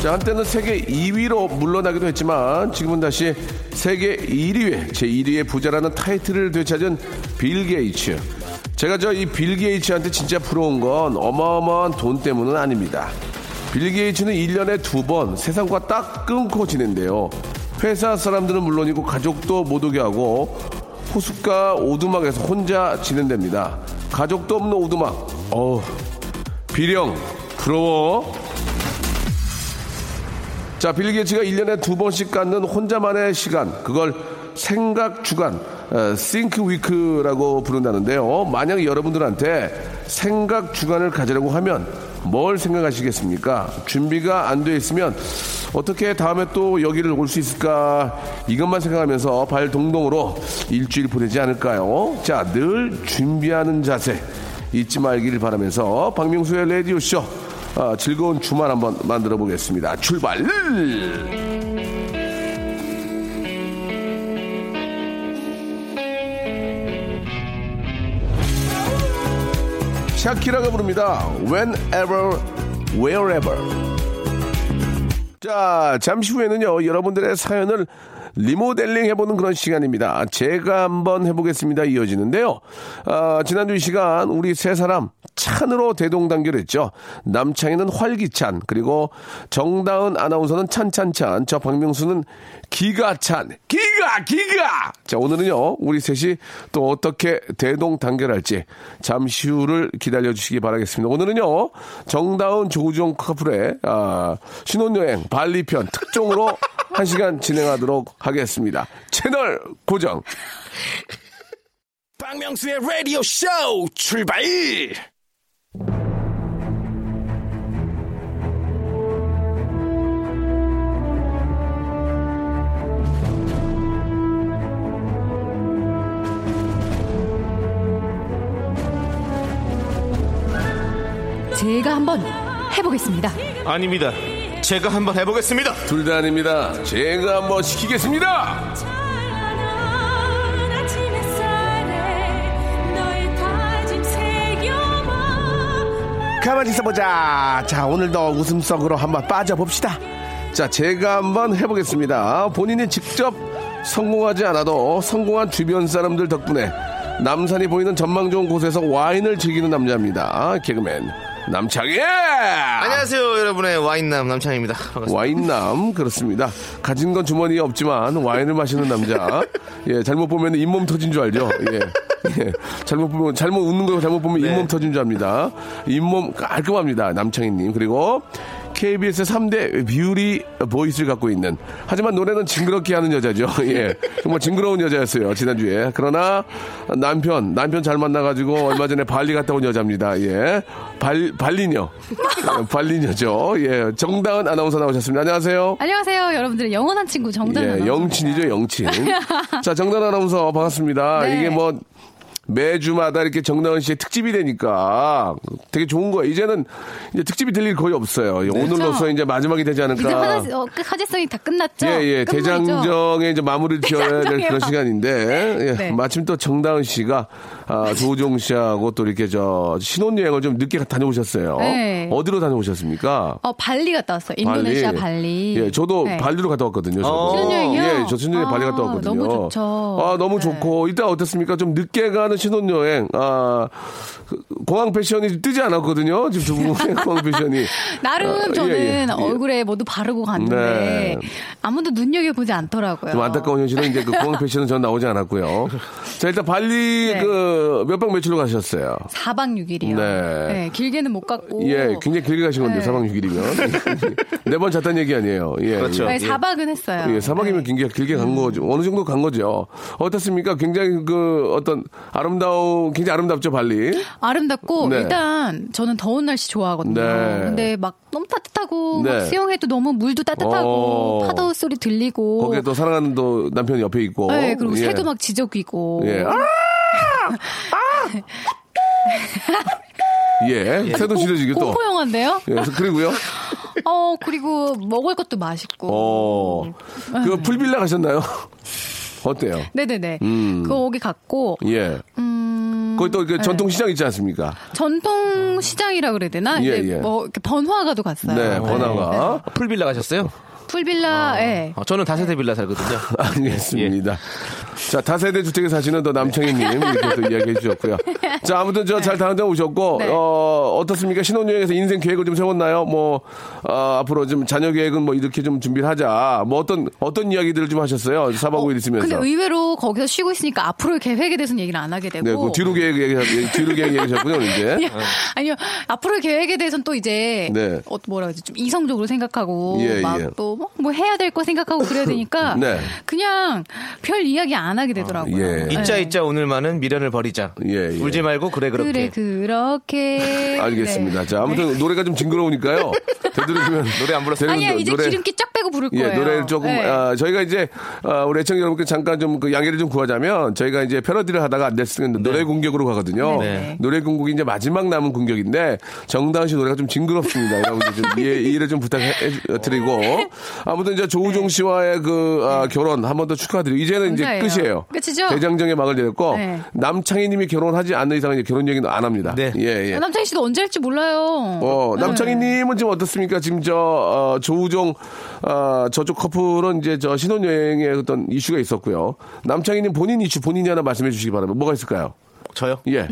자, 한때는 세계 2위로 물러나기도 했지만 지금은 다시 세계 1위에 제 1위의 부자라는 타이틀을 되찾은 빌 게이츠. 제가 저 이 빌 게이츠한테 진짜 부러운 건 어마어마한 돈 때문은 아닙니다. 빌 게이츠는 1년에 두 번 세상과 딱 끊고 지낸대요. 회사 사람들은 물론이고 가족도 못 오게 하고 호숫가 오두막에서 혼자 지낸답니다. 가족도 없는 오두막. 어우, 비령, 부러워. 자, 빌 게이츠가 1년에 두 번씩 갖는 혼자만의 시간, 그걸 생각 주간, 싱크 위크라고 부른다는데요. 만약 여러분들한테 생각 주간을 가지라고 하면 뭘 생각하시겠습니까? 준비가 안 돼 있으면 어떻게 다음에 또 여기를 올 수 있을까? 이것만 생각하면서 발 동동으로 일주일 보내지 않을까요? 자, 늘 준비하는 자세 잊지 말기를 바라면서 박명수의 라디오쇼 아, 즐거운 주말 한번 만들어 보겠습니다. 출발! 샤키라가 부릅니다. Whenever, wherever. 자, 잠시 후에는요, 여러분들의 사연을 리모델링 해보는 그런 시간입니다. 제가 한번 해보겠습니다. 이어지는데요. 아, 지난주 이 시간 우리 세 사람 찬으로 대동단결했죠. 남창희는 활기찬, 그리고 정다은 아나운서는 찬찬찬, 저 박명수는 기가찬, 기가, 기가! 자, 오늘은요, 우리 셋이 또 어떻게 대동단결할지 잠시 후를 기다려주시기 바라겠습니다. 오늘은요, 정다은 조우종 커플의, 아, 신혼여행 발리편 특종으로 한 시간 진행하도록 하겠습니다. 채널 고정. 박명수의 라디오 쇼 출발! 제가 한번 해보겠습니다. 아닙니다. 제가 한번 해보겠습니다. 둘 다 아닙니다. 제가 한번 시키겠습니다. 가만히 있어보자. 자, 오늘도 웃음 속으로 한번 빠져봅시다. 자, 제가 한번 해보겠습니다. 본인이 직접 성공하지 않아도 성공한 주변 사람들 덕분에 남산이 보이는 전망 좋은 곳에서 와인을 즐기는 남자입니다. 개그맨 남창희! 안녕하세요, 여러분의 와인남 남창입니다. 반갑습니다. 와인남 그렇습니다. 가진 건 주머니에 없지만 와인을 마시는 남자. 예, 잘못 보면 잇몸 터진 줄 알죠. 예. 예. 잘못 보면 잘못 웃는 거 잘못 보면 네. 잇몸 터진 줄 압니다. 잇몸 깔끔합니다. 남창희님 그리고 KBS 3대 beauty voice를 갖고 있는 하지만 노래는 징그럽게 하는 여자죠. 예. 정말 징그러운 여자였어요. 지난주에. 그러나 남편, 남편 잘 만나가지고 얼마 전에 발리 갔다 온 여자입니다. 예. 발, 발리녀. 발리녀죠. 예. 정다은 아나운서 나오셨습니다. 안녕하세요. 안녕하세요, 여러분들의 영원한 친구 정다은 예, 아나운서. 영친이죠, 영친. 자, 정다은 아나운서 반갑습니다. 네. 이게 뭐 매주마다 이렇게 정다은 씨의 특집이 되니까 되게 좋은 거예요. 이제는 이제 특집이 될일 거의 없어요. 오늘로서 이제 마지막이 되지 그렇죠. 이제 않을까. 화제, 어, 그 화제성이 다 끝났죠? 예, 예. 대장정에 이제 마무리를 지어야 될 그런 마- 시간인데, 예. 네. 마침 또 정다은 씨가, 아, 조우종 씨하고 또 이렇게 저, 신혼여행을 좀 늦게 다녀오셨어요. 네. 어디로 다녀오셨습니까? 어, 발리 갔다 왔어요. 인도네시아 발리. 예, 저도 네. 발리로 갔다 왔거든요. 저도. 어. 신혼여행이요? 예, 저 신혼여행 아, 발리 갔다 왔거든요. 너무 좋죠. 아, 너무 네. 좋고, 이따 어땠습니까? 좀 늦게 가는 신혼여행, 아, 그 공항 패션이 뜨지 않았거든요. 지금 두 분의 공항 패션이. 나름 아, 예, 저는 예, 예. 얼굴에 모두 바르고 갔는데 네. 아무도 눈여겨보지 않더라고요. 좀 안타까운 현실은 이제 그 공항 패션은 전 나오지 않았고요. 자, 일단 발리 네. 그몇 박 며칠로 가셨어요? 4박 6일이요. 네. 길게는 못 갔고. 예, 굉장히 길게 가신 건데, 네. 사박 6일이면. 네 번 잤다는 얘기 아니에요. 예. 그렇죠. 네, 예. 4박은 했어요. 예, 사박이면 네. 굉장히 길게 간 거죠. 어느 정도 간 거죠. 어떻습니까? 굉장히 그 어떤 아름 다운, 굉장히 아름답죠, 발리? 아름답고 네. 일단 저는 더운 날씨 좋아하거든요. 네. 근데 막 너무 따뜻하고 네. 막 수영해도 너무 물도 따뜻하고 어. 파도 소리 들리고 거기에 또 사랑하는 또 남편이 옆에 있고. 네, 그리고 예. 새도 막 지저귀고 예. 아! 예. 새도 지러지게 또. 공포 영화인데요. 예, 그래서 그리고요. 어 그리고 먹을 것도 맛있고. 어. 그 풀빌라 가셨나요? 어때요? 네네네. 음. 거기 갔고 예. 음, 거기 또그 네. 전통시장 있지 않습니까? 전통 시장이라 그래야 되나? 예, 예. 뭐 이렇게 번화가도 갔어요. 네, 번화가. 풀빌라 가셨어요? 풀빌라, 예. 어, 저는 다세대 빌라 살거든요. 알겠습니다. 자, 다세대 주택에 사시는 또 남창희님 이렇게 또 이야기해 주셨고요. 자, 아무튼 저 잘 다녀 오셨고, 네. 어, 어떻습니까? 신혼여행에서 인생 계획을 좀 세웠나요? 뭐, 어, 앞으로 좀 자녀 계획은 뭐 이렇게 좀 준비를 하자. 뭐 어떤, 어떤 이야기들을 좀 하셨어요? 4박 5일 있으면서. 근데 의외로 거기서 쉬고 있으니까 앞으로의 계획에 대해서는 얘기를 안 하게 되고. 네, 그 뒤로 계획 얘기, 뒤로 계획 얘기하셨군요, 이제. 아니요, 아니요. 앞으로의 계획에 대해서는 또 이제 네. 어, 뭐라 그러지 좀 이성적으로 생각하고 예, 예. 막또뭐 해야 될 거 생각하고 그래야 되니까 네. 그냥 별 이야기 안 하게 되더라고요. 예. 있자 네. 있자 오늘만은 미련을 버리자. 예, 예. 울지 말고 그래 그렇게. 그래 그렇게. 알겠습니다. 네. 자, 아무튼 노래가 좀 징그러우니까요. 되도록이면 노래 안 불렀어요? 아니야 이제 노래- 기름기 쫙 빼고 부를 예, 거예요. 노래를 조금 네. 아, 저희가 이제 아, 우리 애청 여러분께 잠깐 좀 그 양해를 좀 구하자면 저희가 이제 패러디를 하다가 안 됐으면 노래 공격으로 가거든요. 네. 노래 공격이 이제 마지막 남은 공격인데 정다은 씨 노래가 좀 징그럽습니다. 여러분들 좀 이해, 이해를 좀 부탁드리고 아무튼 이제 조우종 씨와의 그 아, 결혼 한 번 더 축하드리고 이제는 이제 감사해요. 끝이에요. 끝이죠? 대장정의 막을 내렸고 네. 남창희님이 결혼하지 않는 이상은 이제 결혼 얘기는 안 합니다. 네. 예, 예. 남창희 씨도 언제 할지 몰라요. 어, 네. 남창희님은 지금 어떻습니까? 지금 저, 어, 조우종, 어, 저쪽 커플은 이제 저 신혼여행에 어떤 이슈가 있었고요. 남창희님 본인 이슈 본인이 하나 말씀해 주시기 바랍니다. 뭐가 있을까요? 저요? 예.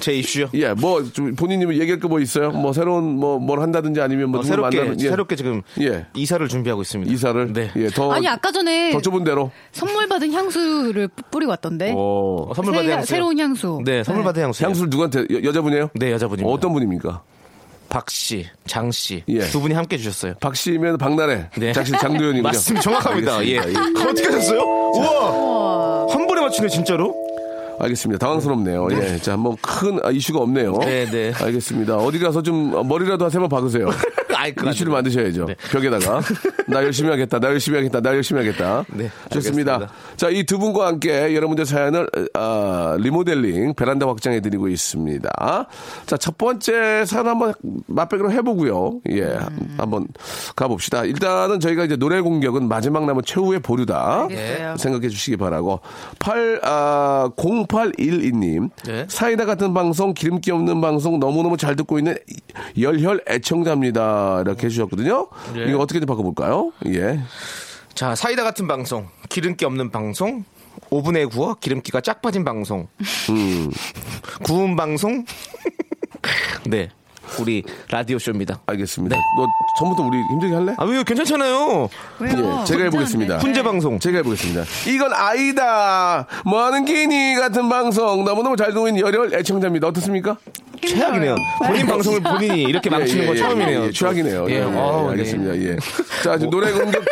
제 이슈요? 예, 뭐, 좀 본인이 얘기할 거 뭐 있어요? 뭐, 새로운, 뭐, 뭘 한다든지 아니면 뭐, 어, 새롭게 만나든, 예. 새롭게 지금 예. 이사를 준비하고 있습니다. 이사를. 네. 예, 더. 아니 아까 전에 더 좁은 대로. 선물 받은 향수를 뿌- 뿌리고 왔던데. 어, 어, 선물 받은 새- 향수. 새로운 향수. 네, 선물 받은 향수. 향수를 누구한테, 여, 자분이에요 네, 여자분입니다. 어떤 분입니까? 박 씨, 장 씨. 예. 두 분이 함께 주셨어요. 박 씨면 박나래. 네. 장 씨 장도연이군요. 맞습니다. 정확합니다. 예. 알겠습니다. 어떻게 하셨어요? 우와! 한 번에 맞추네, 진짜로? 알겠습니다. 당황스럽네요. 예. 자, 뭐 큰 이슈가 없네요. 네, 네. 알겠습니다. 어디 가서 좀 머리라도 한 세 번 박으세요. 아이, 이슈를. 만드셔야죠. 네. 벽에다가. 나 열심히 하겠다. 나 열심히 하겠다. 나 열심히 하겠다. 네, 좋습니다. 알겠습니다. 자, 이 두 분과 함께 여러분들 사연을 아, 리모델링 베란다 확장해 드리고 있습니다. 자, 첫 번째 사연 한번 맛배기로 해 보고요. 예, 한번 가 봅시다. 일단은 저희가 이제 노래 공격은 마지막 남은 최후의 보류다. 알겠어요. 생각해 주시기 바라고. 8, 아, 0812님. 네. 사이다 같은 방송, 기름기 없는 방송 너무너무 잘 듣고 있는 열혈 애청자입니다. 이렇게 해주셨거든요. 네. 이거 어떻게 좀 바꿔볼까요? 예. 자, 사이다 같은 방송, 기름기 없는 방송, 오븐에 구워 기름기가 쫙 빠진 방송, 음. 구운 방송. 네, 우리 라디오 쇼입니다. 알겠습니다. 네. 너 처음부터 우리 힘들게 할래? 아, 왜 괜찮잖아요. 왜요? 예, 제가 해보겠습니다. 훈제 방송. 제가 해보겠습니다. 이건 아이다. 뭐하는 기니 같은 방송 너무너무 잘 듣고 있는 열혈 애청자입니다. 어떻습니까? 최악이네요. 본인 방송을 본인이 이렇게 망치는 건 처음이네요. 예, 최악이네요. 예, 예, 어우, 네. 알겠습니다. 예. 자, 지금 노래 공격,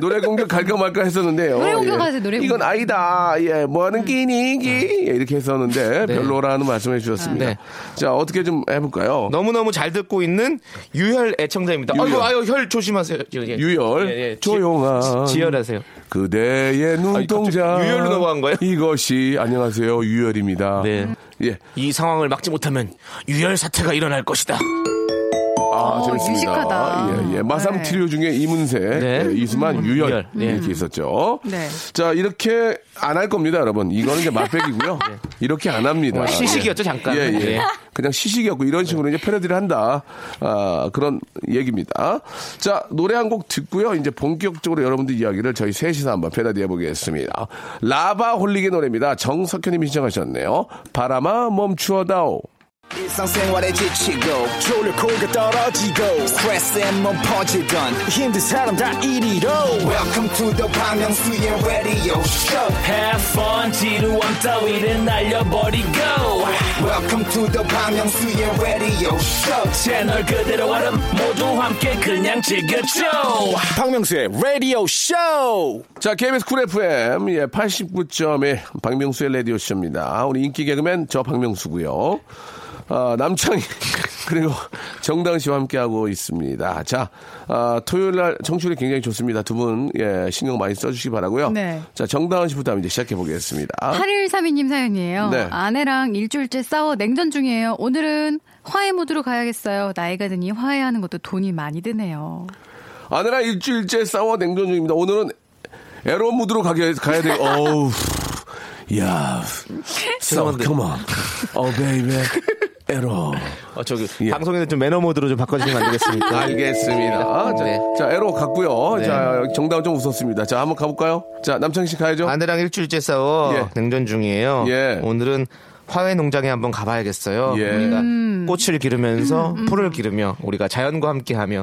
노래 공격 갈까 말까 했었는데요. 노래 예. 공격하세요, 노래 이건. 아니다. 예, 뭐 하는 끼니, 기. 예, 이렇게 했었는데, 별로라는 말씀해 주셨습니다. 네. 자, 어떻게 좀 해볼까요? 너무너무 잘 듣고 있는 유혈 애청자입니다. 유혈. 아이고, 아유, 혈 조심하세요. 예, 예. 유열, 예, 예. 조용한. 지- 지혈하세요. 그대의 눈동자. 갑자기 유열로 넘어간 거예요? 이것이, 안녕하세요. 유열입니다. 네. 예. 이 상황을 막지 못하면 유혈 사태가 일어날 것이다. 아, 어, 재밌습니다. 유식하다. 예, 예. 마삼 네. 트리오 중에 이문세, 네. 예, 이수만, 유열 유열. 네. 이렇게 있었죠. 네. 자, 이렇게 안 할 겁니다, 여러분. 이거는 이제 맛백이고요. 이렇게 안 합니다. 어, 시식이었죠, 잠깐. 예, 예. 예. 그냥 시식이었고 이런 식으로 이제 패러디를 한다. 아, 그런 얘기입니다. 자, 노래 한 곡 듣고요. 이제 본격적으로 여러분들 이야기를 저희 셋이서 한번 패러디 해 보겠습니다. 라바 홀릭의 노래입니다. 정석현님이 신청하셨네요. 바람아 멈추어다오. 일상생활에 지치고, 졸려 코가 떨어지고, 스트레스에 몸 퍼지던, 힘든 사람 다 이리로. welcome to the Bang radio show. Have fun 지루함 따위를 날려버리고. Welcome to the Park Myung-soo's radio show. 채널 그대로 모두 함께 그냥 즐겨줘. 박명수의 radio show. 자, KBS Cool FM, 예, 89.1 박명수의 라디오 쇼입니다. 우리 인기 개그맨 저 박명수고요 아, 남창희, 그리고 정다은 씨와 함께하고 있습니다. 자, 아, 토요일 날 청취율이 굉장히 좋습니다. 두 분, 예, 신경 많이 써주시기 바라고요 네. 자, 정다은 씨부터 이제 시작해 보겠습니다. 8132님 사연이에요. 네. 아내랑 일주일째 싸워 냉전 중이에요. 오늘은 화해 모드로 가야겠어요. 나이가 드니 화해하는 것도 돈이 많이 드네요. 아내랑 일주일째 싸워 냉전 중입니다. 오늘은 에로 무드로 가게, 가야 돼. 어우, 야, 싸워, 죄송한데. come on. 어. 에로. 어, 저기 예. 방송에는 좀 매너 모드로 좀 바꿔주시면 안 되겠습니까? 알겠습니다. 자, 네. 자, 에로 갔고요. 네. 자, 정다운 좀 웃었습니다. 자, 한번 가볼까요? 자, 남창희 씨 가야죠. 아내랑 일주일째 싸워 예. 냉전 중이에요. 예. 오늘은 화훼 농장에 한번 가봐야겠어요. 예. 우리가 음. 꽃을 기르면서 풀을 기르며 우리가 자연과 함께하며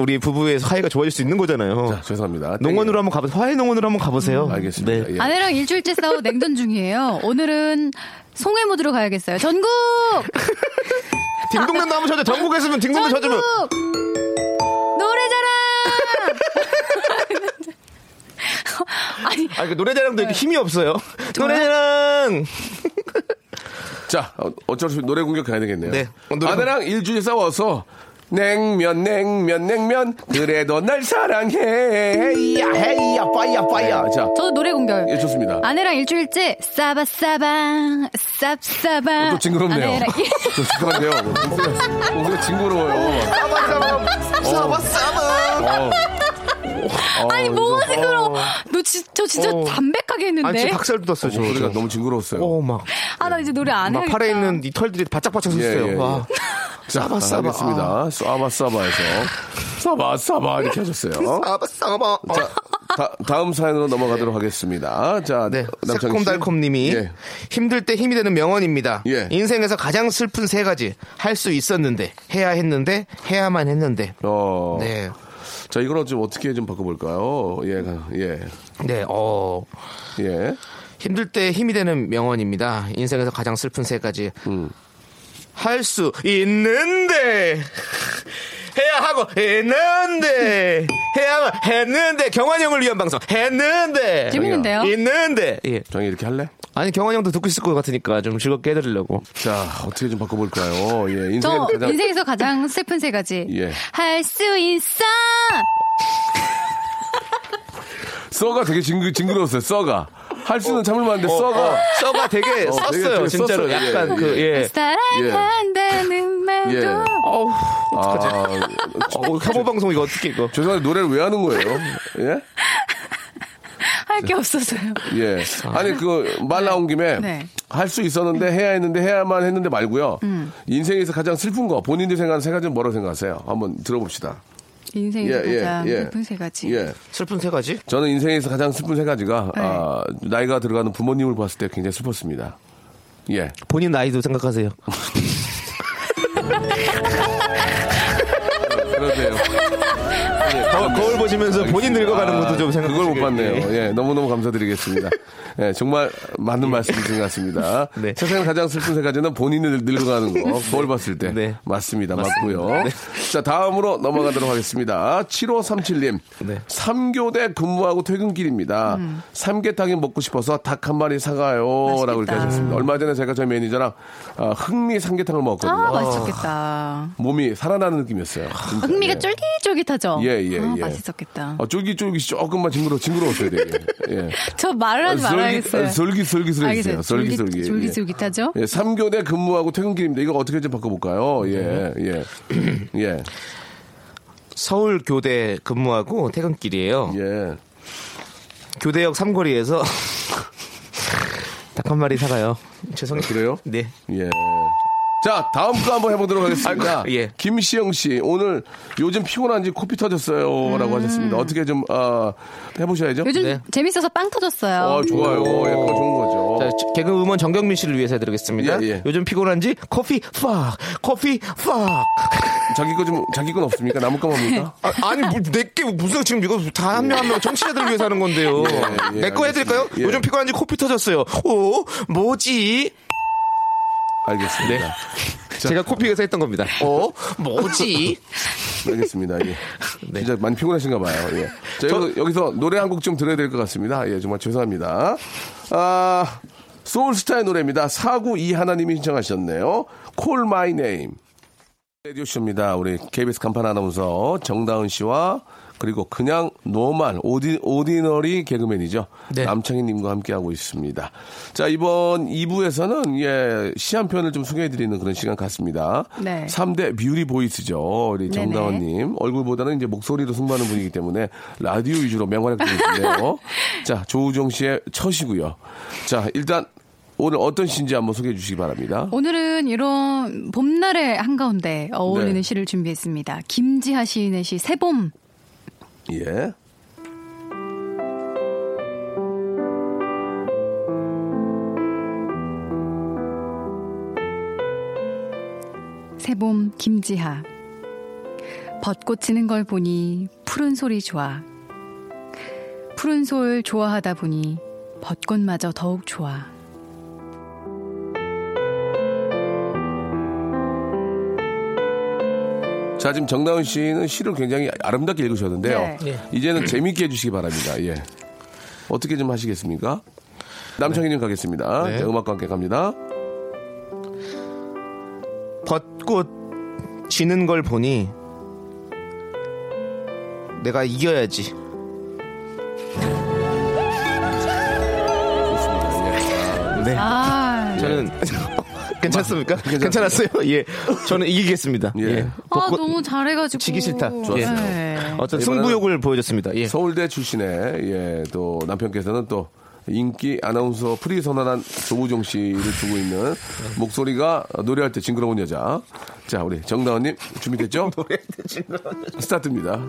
우리 부부의 사이가 좋아질 수 있는 거잖아요. 자, 죄송합니다. 농원으로 한번 가보세요. 화훼 농원으로 한번 가보세요. 알겠습니다. 네. 예. 아내랑 일주일째 싸워 냉전 중이에요. 오늘은 송해 모드로 가야겠어요. 전국! 딩동댕도 한번 쳐줘. 전국에 있으면 딩동댕 쳐주면. 전국! 노래자랑! 아니, 아, 그 노래자랑도 이렇게 힘이 없어요. 노래자랑! 자, 어, 어쩔 수 없이 노래 공격 가야 되겠네요. 네. 어, 아내랑 일주일 싸워서 냉면, 냉면, 냉면. 그래도 날 사랑해. 헤이야, 헤이야, 빠이야, 빠이야. 자, 저도 노래 공격. 예, 좋습니다. 아내랑 일주일째 싸바싸바 쌉싸바 또 징그럽네요. 아내랑 좀 죄송한데요. 뭐, 목소리가, 목소리가 징그러워요. 싸바, 싸바. 어. 어, 아니 뭐가 징그러워 너저 진짜 어. 담백하게 아니, 했는데 진짜 닭살도 떴어요, 저. 목소리가 너무 징그러웠어요. 어, 막. 아 나 이제 노래 안막 해야겠다 팔에 있는 이 털들이 바짝바짝 예, 섰어요. 예, 예. 와. 자, 싸바, 싸바. 알겠습니다. 싸바, 싸바에서. 싸바, 싸바 이렇게 하셨어요. 싸바, 싸바. 자, 다, 다음 사연으로 넘어가도록 하겠습니다. 자, 네. 새콤달콤님이 예. 힘들 때 힘이 되는 명언입니다. 예. 인생에서 가장 슬픈 세 가지 할 수 있었는데 해야 했는데 해야만 했는데. 어. 네, 자, 이걸 좀 어떻게 좀 바꿔볼까요? 예, 예, 네, 어 예. 힘들 때 힘이 되는 명언입니다. 인생에서 가장 슬픈 세 가지 음. 할 수 있는데. 해야 하고 했는데 해야만 했는데 경환 형을 위한 방송 했는데 재밌는데요? 있는데 예. 정희 이렇게 할래? 아니 경환 형도 듣고 있을 것 같으니까 좀 즐겁게 해드리려고 자, 어떻게 좀 바꿔볼까요? 예, 인생에 저 가장. 인생에서 가장 슬픈 세 가지 예. 할 수 있어 써가 되게 징그, 징그러웠어요, 써가. 할 수는 참을 만한데, 써가. 써가 되게 어, 되게 썼어요 되게 진짜로 썼어요. 예, 약간 예. 그 예. 사랑한다는 말도 예. 어우 아, 어, 혐오 방송 이거 어떻게 이거 죄송한데 노래를 왜 하는 거예요? 예? 할 게 없어서요 예. 아니, 그, 말 나온 김에. 네. 할수 있었는데 해야 했는데 해야만 했는데 말고요. 음. 인생에서 가장 슬픈 거 본인들이 생각하는 세 가지는 뭐라고 생각하세요? 한번 들어봅시다. 인생에서 예, 예, 가장 예. 슬픈 세 가지 예. 슬픈 세 가지 저는 인생에서 가장 슬픈 세 가지가 네. 아, 나이가 들어가는 부모님을 봤을 때 굉장히 슬펐습니다. 예. 본인 나이도 생각하세요 그러네요. 거, 거울 보시면서 본인 늙어가는 것도 좀 생각 그걸 못 봤네요. 예, 너무 너무 감사드리겠습니다. 예, 정말 맞는 말씀이신 것 같습니다. 네. 세상에 가장 슬픈 세 가지는 본인이 늙- 늙어가는 거, 거울 봤을 때. 네. 맞습니다. 맞고요. 자, 다음으로 넘어가도록 하겠습니다. 7537님. 네. 삼교대 근무하고 퇴근길입니다. 삼계탕이 먹고 싶어서 닭 한 마리 사가요. 라고 이렇게 맛있겠다. 하셨습니다. 얼마 전에 제가 저희 매니저랑 아, 흥미 삼계탕을 먹었거든요. 아 맛있었겠다 몸이 살아나는 느낌이었어요. 진짜. 장미가 예. 쫄깃쫄깃하죠. 예, 예, 아, 예. 맛있었겠다. 아, 쫄깃쫄깃이 조금만 징그러, 징그러웠어요, 되게. 예. 저 말을 하지 말아야겠어요. 솔깃솔깃을 알겠어요. 해주세요. 솔깃솔깃. 쫄깃쫄깃하죠? 예, 3교대 근무하고 퇴근길입니다. 이거 어떻게 좀 바꿔볼까요? 예, 예. 예, 서울 교대 근무하고 퇴근길이에요. 예. 교대역 삼거리에서 닭 한 마리 사가요. 죄송해요. 그래요? 네. 예. 자, 다음 거 한번 해보도록 하겠습니다. 아이고, 예. 김시영 씨, 오늘 요즘 피곤한지 코피 터졌어요. 라고 하셨습니다. 어떻게 좀, 아, 해보셔야죠. 요즘 네. 재밌어서 빵 터졌어요. 어, 좋아요. 예, 그거 좋은 거죠. 자, 개그 음원 정경민 씨를 위해서 해드리겠습니다. 예, 예. 요즘 피곤한지 커피 팍 커피 팍 자기 거 좀, 자기 건 없습니까? 남은 거만 합니까? 아, 니 내게 무슨 지금 이거 다 한 명 한명 청취자들 위해서 하는 건데요. 예, 예, 내거 해드릴까요? 예. 요즘 피곤한지 코피 터졌어요. 오 뭐지? 알겠습니다. 제가 코피에서 했던 겁니다. 어 뭐지? 알겠습니다. 예. 네. 진짜 많이 피곤하신가 봐요. 예. 자, 여기서, 여기서 노래 한 곡 좀 들어야 될 것 같습니다. 예, 정말 죄송합니다. 아, 소울스타의 노래입니다. 사구 이 하나님이 신청하셨네요. Call My Name. 라디오쇼입니다. 우리 KBS 간판 아나운서 정다은 씨와 그리고 그냥 normal ordi, ordinary 개그맨이죠. 네. 남창희 님과 함께 하고 있습니다. 자, 이번 2부에서는 예, 시 한 편을 좀 소개해 드리는 그런 시간 같습니다. 네. 3대 beauty voice죠. 우리 네네. 정다은님. 얼굴보다는 이제 목소리로 승부하는 분이기 때문에 라디오 위주로 맹활약되고 있는데요. 자, 조우종 씨의 처이고요. 자, 일단 오늘 어떤 시인지 한번 소개해 주시기 바랍니다. 오늘은 이런 봄날의 한가운데 어울리는 네. 시를 준비했습니다. 김지하 시인의 시 새봄. 예. 새봄 김지하. 벚꽃 지는 걸 보니 푸른 소리 좋아. 푸른 솔 좋아하다 보니 벚꽃마저 더욱 좋아. 자, 지금 정다은 씨는 시를 굉장히 아름답게 읽으셨는데요. 네. 이제는 재밌게 해주시기 바랍니다. 예. 어떻게 좀 하시겠습니까? 남창희님 가겠습니다. 네. 네, 음악과 함께 갑니다. 벚꽃 지는 걸 보니 내가 이겨야지. 좋습니다. 예. 네. 아, 저는 괜찮습니까? 괜찮았어요? 예. 저는 이기겠습니다. 예. 예. 아 너무 잘해가지고. 지기 싫다. 좋았어요. 네. 어떤 이번에는 승부욕을 보여줬습니다. 예. 서울대 출신의 예, 또 남편께서는 또 인기 아나운서 프리 선언한 조우종 씨를 두고 있는 목소리가 노래할 때 징그러운 여자. 자, 우리 정다은님 준비됐죠? 노래할 때 징그러운 여자. 스타트입니다.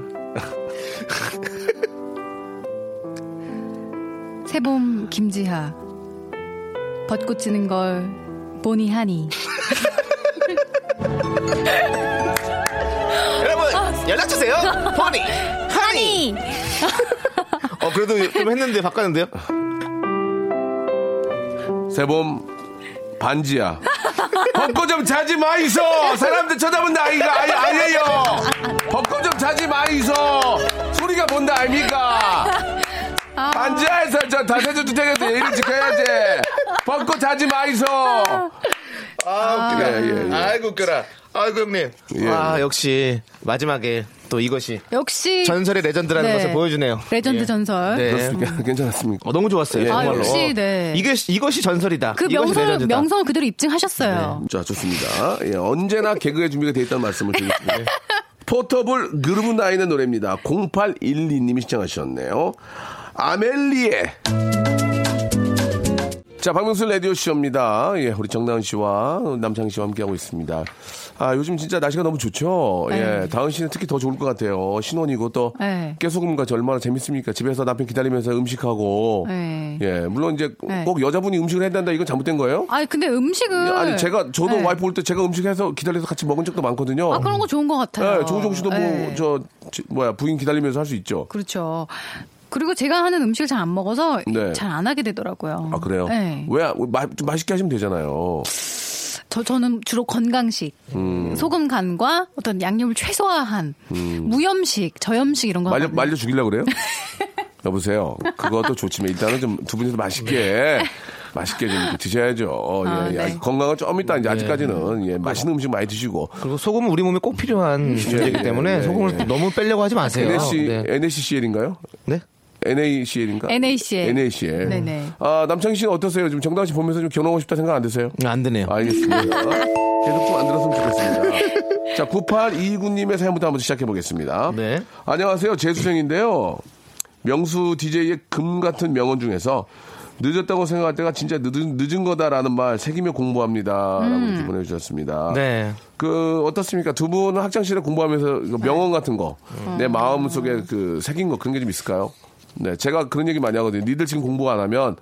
새봄 김지하. 벚꽃 지는 걸 보니 하니. 여러분 연락 주세요. 퍼니 하니. 어 그래도 좀 했는데 바꿨는데요. 새봄 반지야. 벚꽃 좀 자지 마이소. 사람들 쳐다본 나이가 아니, 아니에요. 벚꽃 좀 자지 마이소. 소리가 뭔데 아닙니까? 반지하에서 저 다세대 주택에서 예의를 지켜야지. 벚꽃 자지 마이소. 아 웃기다. 예, 예, 예. 아이고 웃겨라. 아이고 형님. 예. 아 역시 마지막에 또 이것이 역시 전설의 legend라는 네. 것을 보여주네요. 레전드 예. 전설. 네. 그렇습니까? 괜찮았습니까? 어, 너무 좋았어요. 예, 아, 정말로. 역시, 네. 이게 이것이 전설이다. 그 이것이 명성 legend다. 명성을 그대로 입증하셨어요. 자, 좋습니다. 예, 언제나 개그에 준비가 돼 있다는 말씀을 드리겠습니다. 포터블 그루브 나인의 노래입니다. 0812님이 시청하셨네요. 아멜리에. 자, 박명수 라디오 쇼입니다. 예, 우리 정다은 씨와 남창희 씨와 함께하고 있습니다. 아, 요즘 진짜 날씨가 너무 좋죠? 예, 네. 다은 씨는 특히 더 좋을 것 같아요. 신혼이고 또 네. 깨소금 같이 얼마나 재밌습니까? 집에서 남편 기다리면서 음식하고. 네. 예, 물론 이제 네. 꼭 여자분이 음식을 해야 된다. 이건 잘못된 거예요? 아니 근데 음식을 아니 제가 저도 네. 와이프 올 때 제가 음식해서 기다려서 같이 먹은 적도 많거든요. 아 그런 거 좋은 것 같아요. 네, 조우종 씨도 네. 뭐저 뭐야 부인 기다리면서 할 수 있죠. 그렇죠. 그리고 제가 하는 음식을 잘 안 먹어서 네. 잘 안 하게 되더라고요. 아 그래요? 네. 왜 마, 좀 맛있게 하시면 되잖아요. 저 저는 주로 건강식, 음. 소금 간과 어떤 양념을 최소화한 무염식, 저염식 이런 거 말려 하거든요. 말려 죽이려 그래요? 여보세요. 그것도 좋지만 일단은 좀 두 분이서 맛있게 맛있게 좀 드셔야죠. 어, 아, 예, 예. 네. 건강은 좀 이따 이제 아직까지는 예, 맛있는 음식 많이 드시고 그리고 소금은 우리 몸에 꼭 필요한 존재이기 때문에 예, 소금을 예. 너무 빼려고 하지 마세요. NSC, 네. NSCL인가요? 네? NACL인가? NACL. NACL. 네네. 아, 남창희 씨는 어떠세요? 지금 정다은 씨 보면서 좀 결혼하고 싶다 생각 안 드세요? 안 되네요. 알겠습니다. 계속 좀 안 들었으면 좋겠습니다. 자, 9829님의 사연부터 한번 시작해 보겠습니다. 네. 안녕하세요. 재수생인데요. 명수 DJ의 금 같은 명언 중에서 늦었다고 생각할 때가 진짜 늦은, 늦은 거다라는 말 새기며 공부합니다. 라고 이렇게 보내주셨습니다. 네. 그 어떻습니까? 두 분은 학창시절에 공부하면서 명언 같은 거, 내 마음 속에 그 새긴 거 그런 게 좀 있을까요? 네, 제가 그런 얘기 많이 하거든요. 니들 지금 공부 안 하면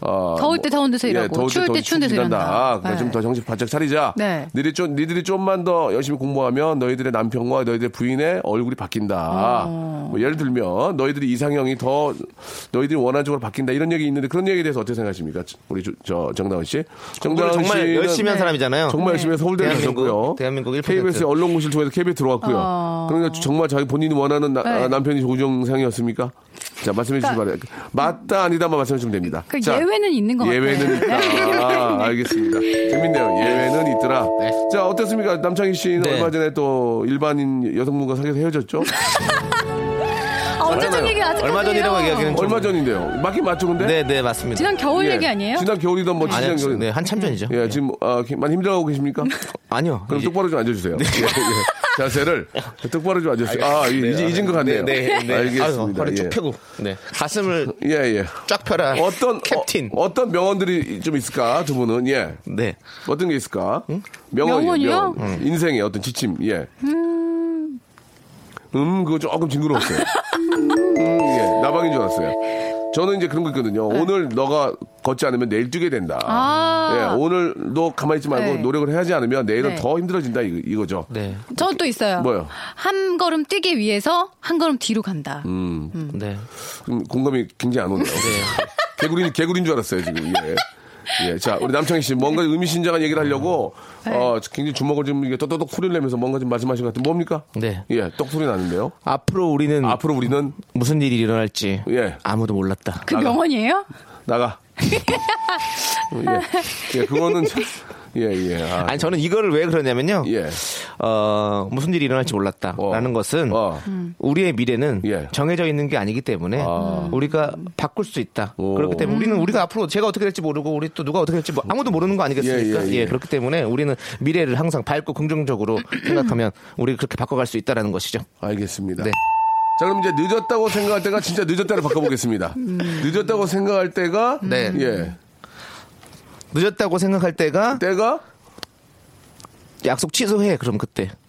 어, 더울 때 더운 데서 일하고, 더울 추울 때 추운 데서 일한다. 일한다. 그러니까 네. 좀더 정신 바짝 차리자. 네. 니들이 좀 니들이 좀만 더 열심히 공부하면 너희들의 남편과 너희들의 부인의 얼굴이 바뀐다. 어. 뭐 예를 들면 너희들이 이상형이 더 너희들이 원하는 쪽으로 바뀐다 이런 얘기 있는데 그런 얘기에 대해서 어떻게 생각하십니까? 우리 저, 저 정다은 씨. 공부를 정말 씨는 열심히 한 사람이잖아요. 정말 열심히 해서 서울대 대한민국, 가셨고요. 대한민국 1%. KBS 언론고시를 통해서 KBS 들어왔고요. 어. 그러니까 정말 자기 본인이 원하는 나- 네. 남편이 조정상이었습니까? 자 말씀해 주시기 바래요. 맞다 아니다만 말씀해 주시면 됩니다. 그 자, 예외는 있는 것 같아요. 예외는 있다. 아, 알겠습니다. 재밌네요. 예외는 있더라. 네. 자 어떻습니까? 남창희 씨는 네. 얼마 전에 또 일반인 여성분과 사귀어서 헤어졌죠? 아, 언제 전 얘기 아직 얼마 전이라고 얘기하기는 좀- 얼마 전인데요? 맞긴 맞죠, 근데? 네, 네, 맞습니다. 지난 겨울 예. 얘기 아니에요? 지난 겨울이던 뭐 아니요, 지난 겨울. 네, 한참 전이죠. 예, 지금 어, 많이 힘들어하고 계십니까? 아니요. 그럼 이제- 똑바로 좀 앉아주세요. 예, 예. 자세를 똑바로 좀 앉아주세요. 아, 이- 이제 잊은 것 같네요. 네, 네, 네. 알겠습니다. 아유, 허리 쭉 예. 펴고. 네. 가슴을 예, 예. 쫙 펴라. 어떤 캡틴. 어, 떤 명언들이 좀 있을까 두 분은 예 네. 어떤 게 있을까 명언이요 명언이요? 명언. 인생의 어떤 지침 예 음, 그거 조금 징그러웠어요 음, 예 나방인 줄 알았어요 저는 이제 그런 거 있거든요 오늘 너가 걷지 않으면 내일 뛰게 된다 네. 아. 예 오늘 너 가만히 있지 말고 네. 노력을 해야지 않으면 내일은 네. 더 힘들어진다 이거, 이거죠 네. 저는 또 있어요. 뭐요? 한 걸음 뛰기 위해서 한 걸음 뒤로 간다. 음. 네. 좀 공감이 굉장히 안 오네요 개구리 개구리인 줄 알았어요 지금 예. 예, 자 우리 남창희 씨 뭔가 의미심장한 얘기를 하려고 네. 어 굉장히 주먹을 좀 이게 또또똑 소리를 내면서 뭔가 좀 말씀하신 것 같은 뭡니까? 네. 예, 똑 소리 나는데요. 앞으로 우리는 앞으로 우리는 무슨 일이 일어날지 예. 아무도 몰랐다. 그 명언이에요? 나가. 예, 예, 그거는 참- 예, 예. 아, 아니 저는 이거를 왜 그러냐면요. 예. 어, 무슨 일이 일어날지 몰랐다라는 어. 것은 어. 우리의 미래는 예. 정해져 있는 게 아니기 때문에 아. 우리가 바꿀 수 있다. 오. 그렇기 때문에 우리는 우리가 앞으로 제가 어떻게 될지 모르고 우리 또 누가 어떻게 될지 뭐 아무도 모르는 거 아니겠습니까? 예, 예, 예. 그렇기 때문에 우리는 미래를 항상 밝고 긍정적으로 생각하면 우리가 그렇게 바꿔갈 수 있다라는 것이죠. 알겠습니다. 네. 자, 그럼 이제 늦었다고 생각할 때가 진짜 늦었다를 바꿔보겠습니다. 늦었다고 생각할 때가 네. 예, 늦었다고 생각할 때가 때가 약속 취소해. 그럼 그때.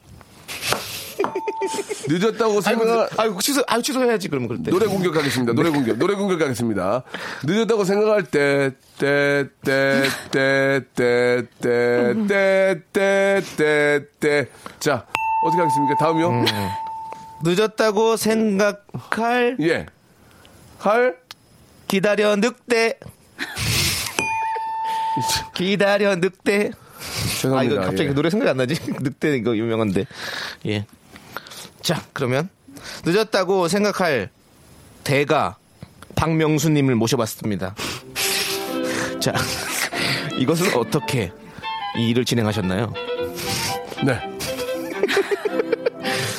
늦었다고 생각 아유 취소 아유 취소해야지 그러면 그때. 노래 공격하겠습니다. 노래 공격. 노래 공격하겠습니다. 늦었다고 생각할 때, 때, 때, 때, 때, 때, 때, 때, 때, 때. 자, 어떻게 하겠습니까? 다음이요? 늦었다고 생각할 예. 할? 기다려 늑대. 기다려 늑대. 아 죄송합니다. 이거 갑자기 예. 노래 생각이 안 나지? 늑대 이거 유명한데. 예. 자 그러면 늦었다고 생각할 대가 박명수님을 모셔봤습니다. 자 이것을 어떻게 이 일을 진행하셨나요? 네.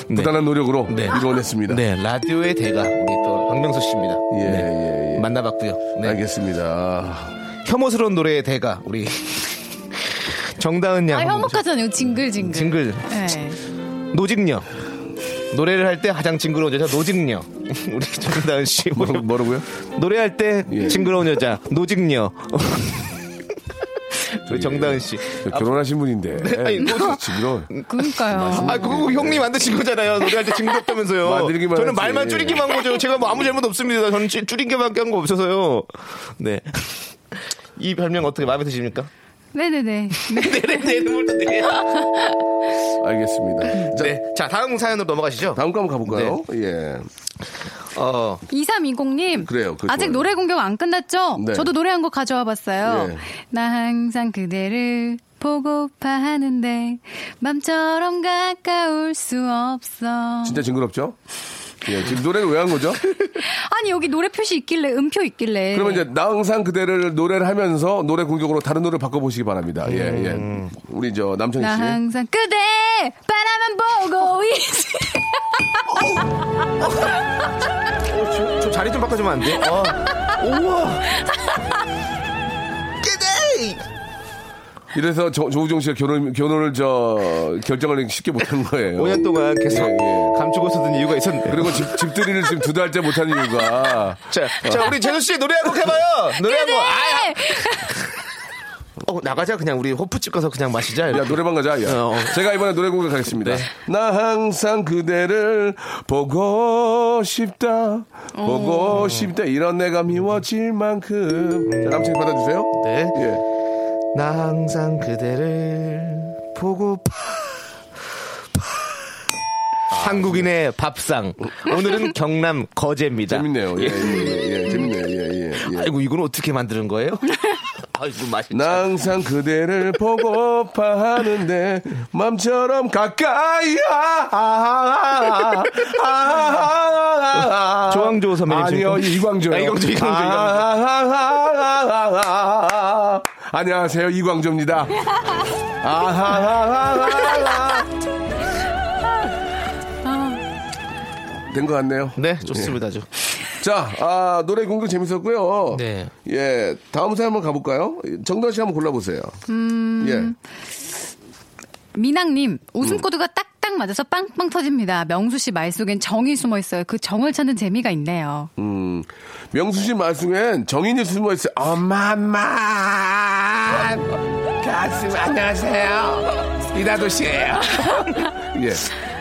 네. 부단한 노력으로 네. 이루어냈습니다. 네 라디오의 대가 우리 또 박명수 씨입니다. 예, 네. 예, 예. 만나봤고요. 네. 알겠습니다. 혐오스러운 노래의 대가 우리 정다은 양 아, 혐오하잖아요. 징글징글. 징글. 네. 노직녀 노래를 할 때 가장 징그러운 여자 노직녀 우리 정다은 씨 뭐, 뭐라고요? 노래할 때 예. 징그러운 여자 노직녀 우리 정다은 씨 결혼하신 분인데. 아니, 뭐- 지금 그러니까요. 아, 그거 형님 만드신 거잖아요. 노래할 때 징그럽다면서요. 만들기만 저는. 말만 줄이기만 한 거죠. 제가 뭐 아무 잘못 없습니다. 저는 줄- 줄인 게밖에 한 거 없어서요. 네. 이 별명 어떻게 마음에 드십니까? 네네네. 네네네. 네. 알겠습니다. 자, 네. 자, 다음 사연으로 넘어가시죠. 다음 거 한번 가볼까요? 예. 어, 2320님. 그래요, 아직 좋아요. 노래 공격 안 끝났죠? 네. 저도 노래 한 곡 가져와 봤어요. 예. 나 항상 그대를 보고파 하는데 맘처럼 가까울 수 없어. 진짜 징그럽죠? 예, 지금 노래를 왜 한 거죠? 아니 여기 노래 표시 있길래 음표 있길래. 그러면 이제 나 항상 그대를 노래를 하면서 노래 공격으로 다른 노래 바꿔 보시기 바랍니다. 예, 예. 우리 저 남창희 나 씨. 항상 그대 바라만 보고 있지. 어, 저, 저 자리 좀 바꿔주면 안 돼? 어. 우와. 이래서 조, 조우종 씨가 결혼, 결혼을 저, 결정을 쉽게 못한 거예요. 5년 동안 계속 예, 예. 감추고 있었던 이유가 있었네. 그리고 집, 집들이를 지금 두 달째 못한 이유가. 자, 자, 우리 재수 씨 노래 한 곡 해봐요. 노래 한 곡. 아, 어, 나가자. 그냥 우리 호프집 가서 그냥 마시자. 야, 노래방 가자. 야. 어, 어. 제가 이번에 노래 공격하겠습니다. 네. 나 항상 그대를 보고 싶다. 보고 싶다. 이런 내가 미워질 만큼. 자, 남친이 받아주세요. 네. 예. 나 항상 그대를 보고 파, 파. 한국인의 밥상. 오늘은 경남 거제입니다. 재밌네요. 예, 예, 예, 예. 재밌네요. 예, 예, 예. 아이고 이건 어떻게 만드는 거예요? 아이고 맛있다. 나 항상 그대를 보고파 하는데 맘처럼 가까이 아, 아, 아, 아, 아, 조항조 선배님 아니요. 이광조요 아, 이광조, 이광조, 이광조. 아, 아, 아, 아, 아, 아. 안녕하세요 이광조입니다 아, 아, 아, 아, 아. 된것 같네요 네, 좋습니다. 아주. 자, 아, 노래 공격 재밌었고요. 네. 예, 다음 사연 한번 가볼까요? 정다은 씨 한번 골라보세요. 음. 예. 미낭님 웃음 코드가 딱 딱 맞아서 빵빵 터집니다. 명수 씨 말 속엔 정이 숨어 있어요. 그 정을 찾는 재미가 있네요. 음, 명수 씨 말씀엔 정인이 숨어 있어요. 엄마만 가슴 안녕하세요. 이다도 씨예요. 예.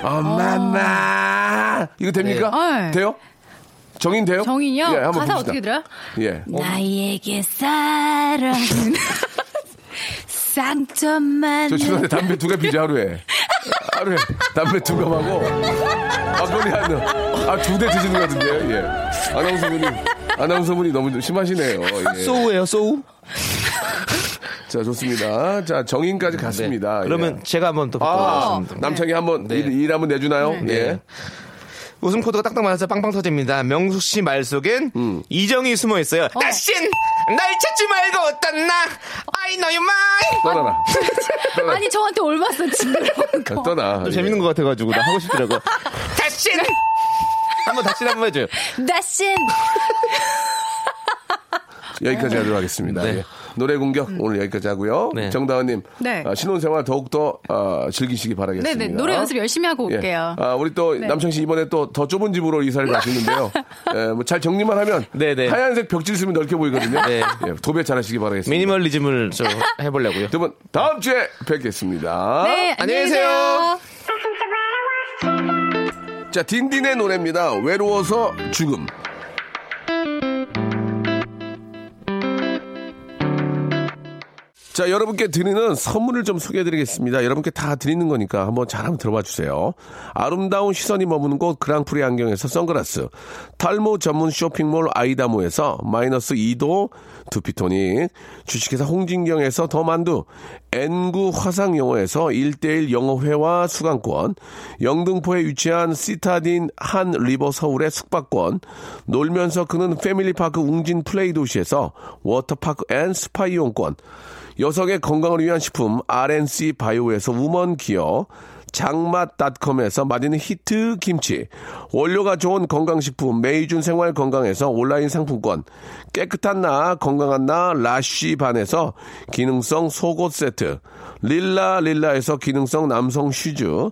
엄마만 이거 됩니까? 네. 돼요? 정인 돼요? 정인이요? 예, 가사 봅시다. 어떻게 들어요? 예. 나에게 사랑은 상처만 저 죄송한데 담배 두 개 피자 하루에. 하루에 담배 두 갑하고 막걸리 한, 아, 두 대 드시는 것 같은데요, 예. 아나운서분이, 아나운서분이 너무 좀 심하시네요. 예. 소우예요, 소우. 자, 좋습니다. 자, 정인까지 갔습니다. 네. 그러면 예. 제가 한번 또 아, 바꿔보겠습니다. 남창이 한번 네. 일, 일 한번 내주나요? 네. 예. 웃음 코드가 딱딱 맞아서 빵빵 터집니다. 명숙 씨 말 속엔 음. 이정이 숨어 있어요. 다신 날 찾지 말고 떠나. I know you mine. 떠나라. 떠나. 아니 저한테 올봤어 지금 거. 떠나. 좀 예. 재밌는 것 같아가지고 나 하고 싶더라고. 다신 한번 다시 한번 해줘요. 나신 여기까지 하도록 하겠습니다. 네. 예. 노래 공격 오늘 여기까지 하고요. 네. 정다은님, 네. 아, 신혼생활 더욱 더 아, 즐기시기 바라겠습니다. 네네 노래 연습 열심히 하고 예. 올게요. 아, 우리 또 네. 남창 씨 이번에 또 더 좁은 집으로 이사를 가시는데요. 예, 뭐잘 정리만 하면 네네. 하얀색 벽질 쓰면 넓게 보이거든요. 네. 예, 도배 잘 하시기 바라겠습니다. 미니멀리즘을 좀 해보려고요. 두 분 다음 주에 뵙겠습니다. 네 안녕히 계세요. 자, 딘딘의 노래입니다. 외로워서 죽음. 자, 여러분께 드리는 선물을 좀 소개해 드리겠습니다. 여러분께 다 드리는 거니까 한번 잘 한번 들어봐 주세요. 아름다운 시선이 머무는 곳 그랑프리 안경에서 선글라스, 탈모 전문 쇼핑몰 아이다모에서 마이너스 2도 두피토닉, 주식회사 홍진경에서 더 만두, N구 화상영어에서 1대1 영어회화 수강권, 영등포에 위치한 시타딘 한 리버 서울의 숙박권, 놀면서 크는 패밀리파크 웅진 플레이 도시에서 워터파크 and 스파 이용권, 여성의 건강을 위한 식품 RNC 바이오에서 우먼 기어, 장맛닷컴에서 맛있는 히트 김치, 원료가 좋은 건강식품 메이준 생활 건강에서 온라인 상품권, 깨끗한 나 건강한 나 라쉬반에서 기능성 속옷 세트, 릴라 릴라에서 기능성 남성 슈즈,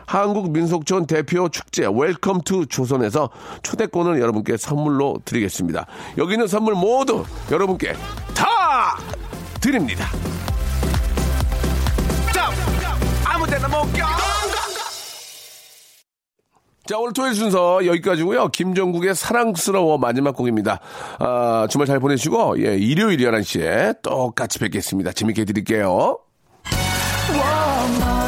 한국민속촌 대표 축제 Welcome to 조선에서 초대권을 여러분께 선물로 드리겠습니다. 여기 있는 선물 모두 여러분께 다 드립니다. 자, 오늘 토요일 순서 여기까지고요 김종국의 사랑스러워 마지막 곡입니다. 아, 주말 잘 보내시고, 예, 일요일 11시에 똑같이 뵙겠습니다. 재밌게 해드릴게요. 머리